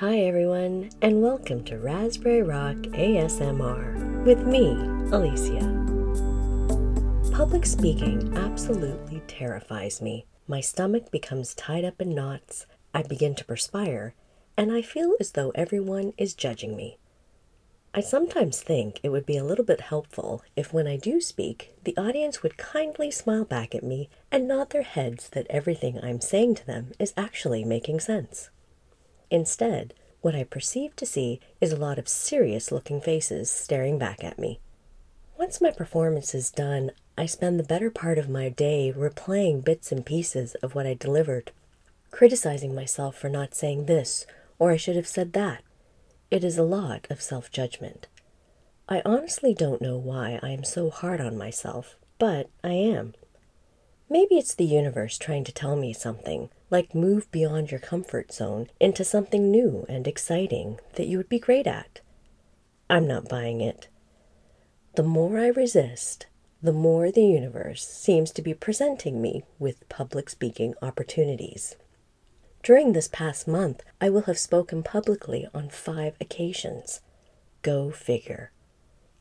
Hi, everyone, and welcome to Raspberry Rock ASMR with me, Alicia. Public speaking absolutely terrifies me. My stomach becomes tied up in knots, I begin to perspire, and I feel as though everyone is judging me. I sometimes think it would be a little bit helpful if, when I do speak, the audience would kindly smile back at me and nod their heads that everything I'm saying to them is actually making sense. Instead, what I perceive to see is a lot of serious looking faces staring back at me. Once my performance is done, I spend the better part of my day replaying bits and pieces of what I delivered, criticizing myself for not saying this, or I should have said that, it is a lot of self judgment. I honestly don't know why I am so hard on myself, but I am. Maybe it's the universe trying to tell me something, like move beyond your comfort zone into something new and exciting that you would be great at. I'm not buying it. The more I resist, the more the universe seems to be presenting me with public speaking opportunities. During this past month, I will have spoken publicly on five occasions. Go figure.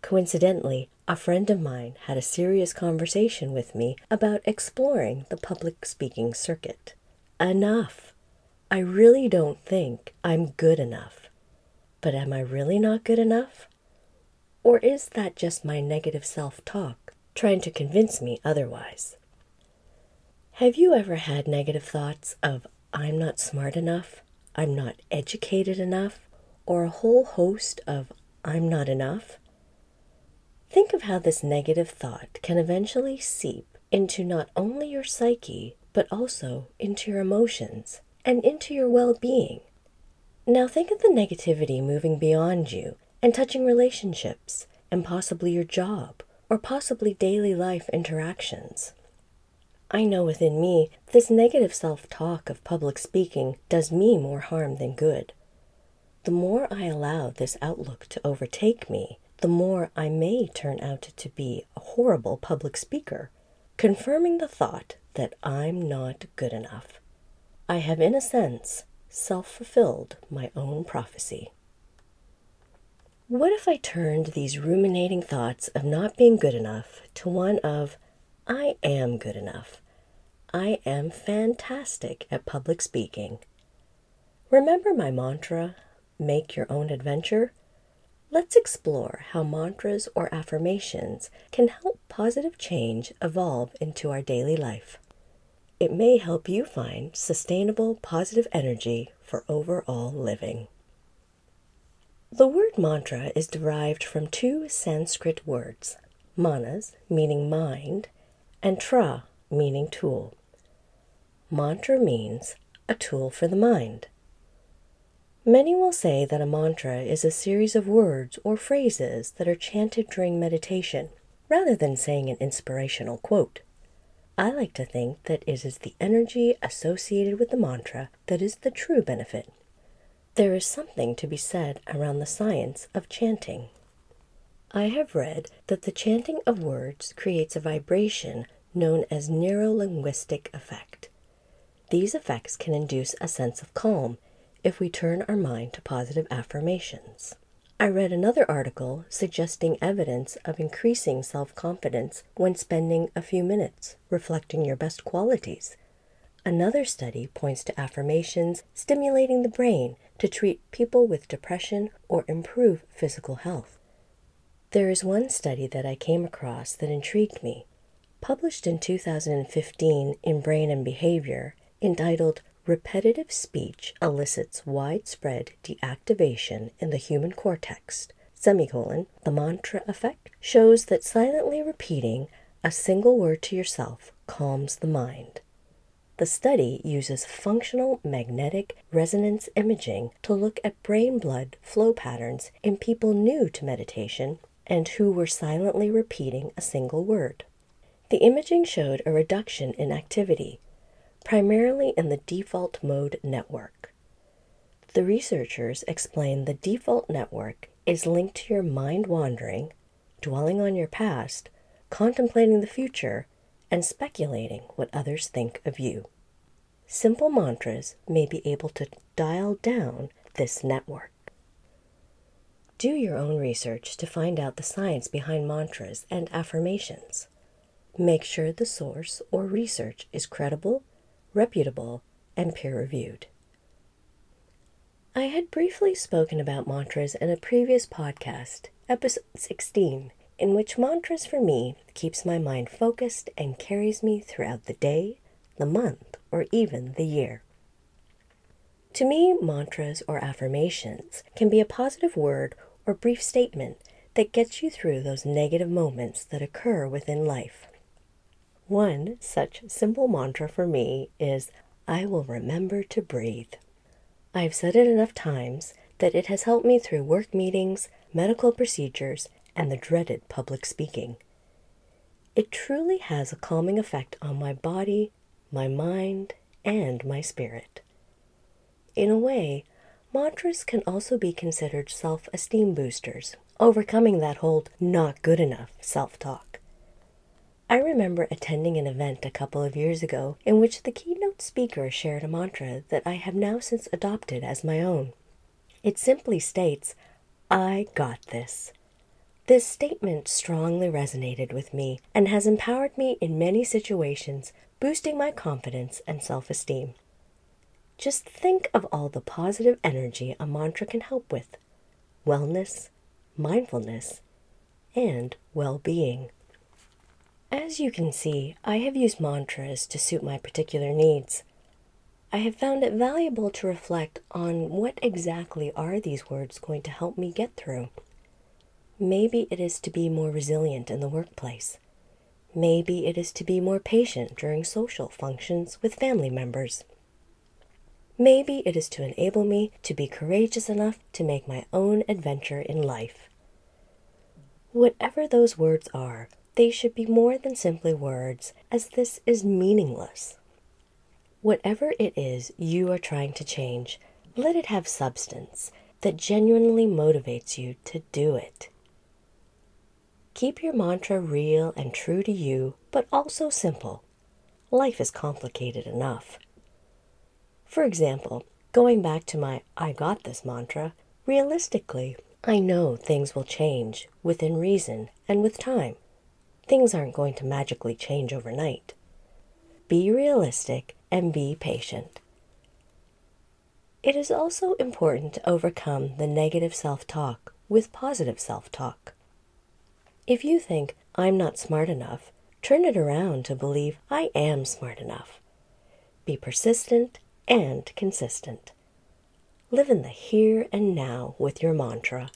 Coincidentally, a friend of mine had a serious conversation with me about exploring the public speaking circuit. Enough. I really don't think I'm good enough. But am I really not good enough? Or is that just my negative self talk trying to convince me otherwise? Have you ever had negative thoughts of, I'm not smart enough, I'm not educated enough, or a whole host of I'm not enough? Think of how this negative thought can eventually seep into not only your psyche, but also into your emotions and into your well being. Now think of the negativity moving beyond you and touching relationships and possibly your job or possibly daily life interactions. I know within me this negative self talk of public speaking does me more harm than good. The more I allow this outlook to overtake me, the more I may turn out to be a horrible public speaker, confirming the thought that I'm not good enough. I have, in a sense, self fulfilled my own prophecy. What if I turned these ruminating thoughts of not being good enough to one of, I am good enough. I am fantastic at public speaking. Remember my mantra, make your own adventure? Let's explore how mantras or affirmations can help positive change evolve into our daily life. It may help you find sustainable positive energy for overall living. The word mantra is derived from two Sanskrit words, manas, meaning mind, and tra, meaning tool. Mantra means a tool for the mind. Many will say that a mantra is a series of words or phrases that are chanted during meditation rather than saying an inspirational quote. I like to think that it is the energy associated with the mantra that is the true benefit. There is something to be said around the science of chanting. I have read that the chanting of words creates a vibration known as neurolinguistic effect. These effects can induce a sense of calm if we turn our mind to positive affirmations. I read another article suggesting evidence of increasing self confidence when spending a few minutes reflecting your best qualities Another study points to affirmations stimulating the brain to treat people with depression or improve physical health. There is one study that I came across that intrigued me. Published in 2015 in Brain and Behavior, entitled Repetitive Speech Elicits Widespread Deactivation in the Human Cortex, semicolon, the mantra effect, shows that silently repeating a single word to yourself calms the mind. The study uses functional magnetic resonance imaging to look at brain blood flow patterns in people new to meditation and who were silently repeating a single word. The imaging showed a reduction in activity, primarily in the default mode network. The researchers explain the default network is linked to your mind wandering, dwelling on your past, contemplating the future, and speculating what others think of you. Simple mantras may be able to dial down this network. Do your own research to find out the science behind mantras and affirmations. Make sure the source or research is credible, reputable, and peer reviewed. I had briefly spoken about mantras in a previous podcast, episode 16, in which mantras for me keeps my mind focused and carries me throughout the day, the month, or even the year. To me, mantras or affirmations can be a positive word or brief statement that gets you through those negative moments that occur within life. One such simple mantra for me is I will remember to breathe. I have said it enough times that it has helped me through work meetings, medical procedures, and the dreaded public speaking. It truly has a calming effect on my body, my mind, and my spirit. In a way, mantras can also be considered self esteem boosters, overcoming that whole not good enough self talk. I remember attending an event a couple of years ago in which the keynote speaker shared a mantra that I have now since adopted as my own. It simply states, I got this. This statement strongly resonated with me and has empowered me in many situations, boosting my confidence and self esteem. Just think of all the positive energy a mantra can help with wellness, mindfulness, and well being. As you can see, I have used mantras to suit my particular needs. I have found it valuable to reflect on what exactly are these words going to help me get through. Maybe it is to be more resilient in the workplace. Maybe it is to be more patient during social functions with family members. Maybe it is to enable me to be courageous enough to make my own adventure in life. Whatever those words are, they should be more than simply words, as this is meaningless. Whatever it is you are trying to change, let it have substance that genuinely motivates you to do it. Keep your mantra real and true to you, but also simple. Life is complicated enough. For example, going back to my I got this mantra, realistically, I know things will change within reason and with time. Things aren't going to magically change overnight. Be realistic and be patient. It is also important to overcome the negative self talk with positive self talk. If you think I'm not smart enough, turn it around to believe I am smart enough. Be persistent and consistent. Live in the here and now with your mantra.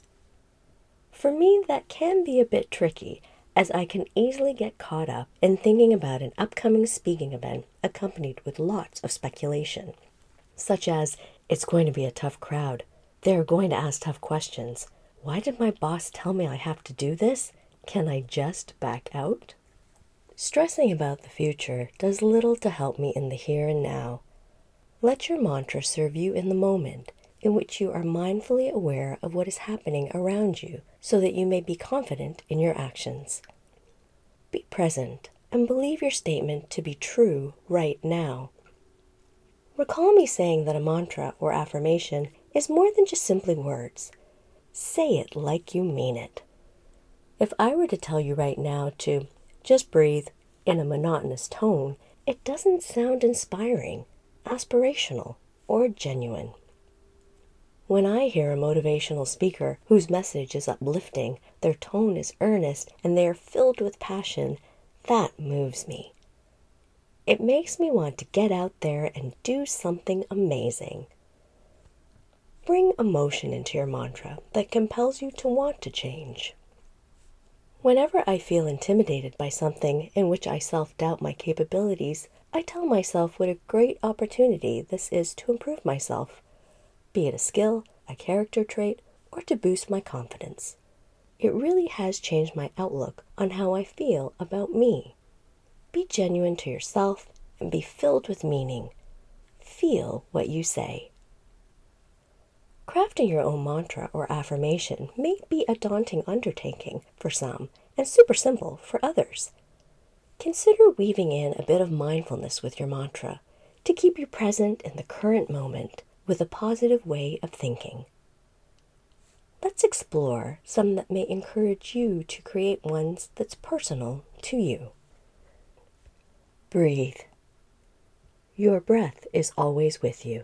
For me, that can be a bit tricky as I can easily get caught up in thinking about an upcoming speaking event accompanied with lots of speculation, such as, it's going to be a tough crowd. They're going to ask tough questions. Why did my boss tell me I have to do this? Can I just back out? Stressing about the future does little to help me in the here and now. Let your mantra serve you in the moment in which you are mindfully aware of what is happening around you so that you may be confident in your actions. Be present and believe your statement to be true right now. Recall me saying that a mantra or affirmation is more than just simply words. Say it like you mean it. If I were to tell you right now to just breathe in a monotonous tone, it doesn't sound inspiring, aspirational, or genuine. When I hear a motivational speaker whose message is uplifting, their tone is earnest, and they are filled with passion, that moves me. It makes me want to get out there and do something amazing. Bring emotion into your mantra that compels you to want to change. Whenever I feel intimidated by something in which I self doubt my capabilities, I tell myself what a great opportunity this is to improve myself, be it a skill, a character trait, or to boost my confidence. It really has changed my outlook on how I feel about me. Be genuine to yourself and be filled with meaning. Feel what you say. Crafting your own mantra or affirmation may be a daunting undertaking for some and super simple for others. Consider weaving in a bit of mindfulness with your mantra to keep you present in the current moment with a positive way of thinking. Let's explore some that may encourage you to create ones that's personal to you. Breathe. Your breath is always with you.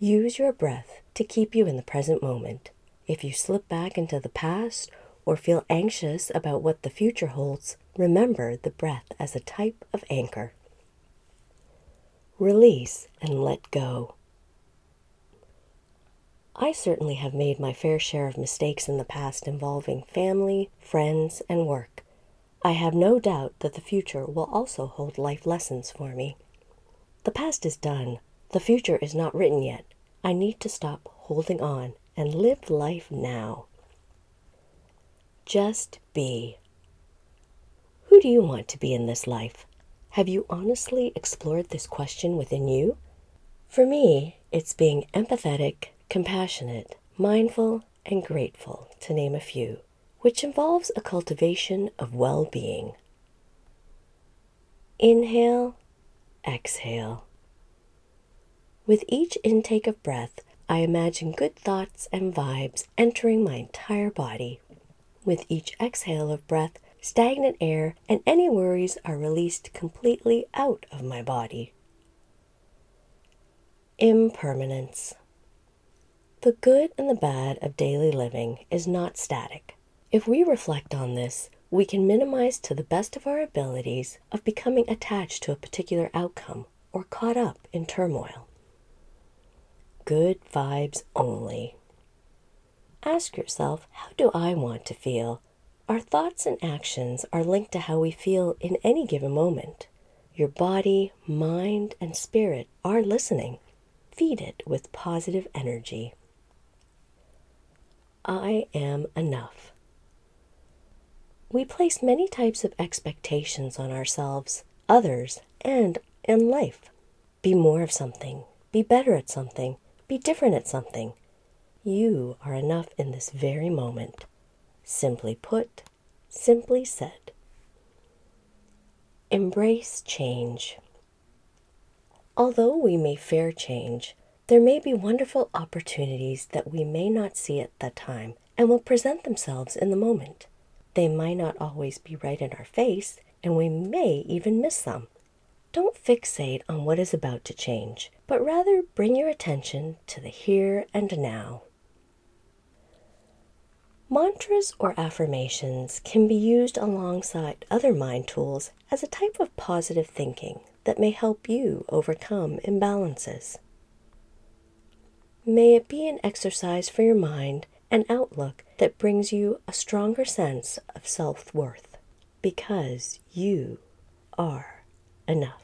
Use your breath to keep you in the present moment. If you slip back into the past or feel anxious about what the future holds, remember the breath as a type of anchor. Release and let go. I certainly have made my fair share of mistakes in the past involving family, friends, and work. I have no doubt that the future will also hold life lessons for me. The past is done. The future is not written yet. I need to stop holding on and live life now. Just be. Who do you want to be in this life? Have you honestly explored this question within you? For me, it's being empathetic, compassionate, mindful, and grateful, to name a few, which involves a cultivation of well being. Inhale, exhale. With each intake of breath, I imagine good thoughts and vibes entering my entire body. With each exhale of breath, stagnant air and any worries are released completely out of my body. Impermanence. The good and the bad of daily living is not static. If we reflect on this, we can minimize to the best of our abilities of becoming attached to a particular outcome or caught up in turmoil. Good vibes only. Ask yourself, how do I want to feel? Our thoughts and actions are linked to how we feel in any given moment. Your body, mind, and spirit are listening. Feed it with positive energy. I am enough. We place many types of expectations on ourselves, others, and in life. Be more of something, be better at something, be different at something. You are enough in this very moment. Simply put, simply said. Embrace change. Although we may fear change, there may be wonderful opportunities that we may not see at that time and will present themselves in the moment. They might not always be right in our face, and we may even miss them. Don't fixate on what is about to change, but rather bring your attention to the here and now. Mantras or affirmations can be used alongside other mind tools as a type of positive thinking that may help you overcome imbalances. May it be an exercise for your mind and outlook that brings you a stronger sense of self worth because you are enough.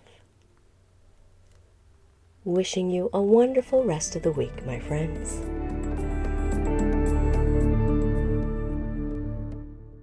Wishing you a wonderful rest of the week, my friends.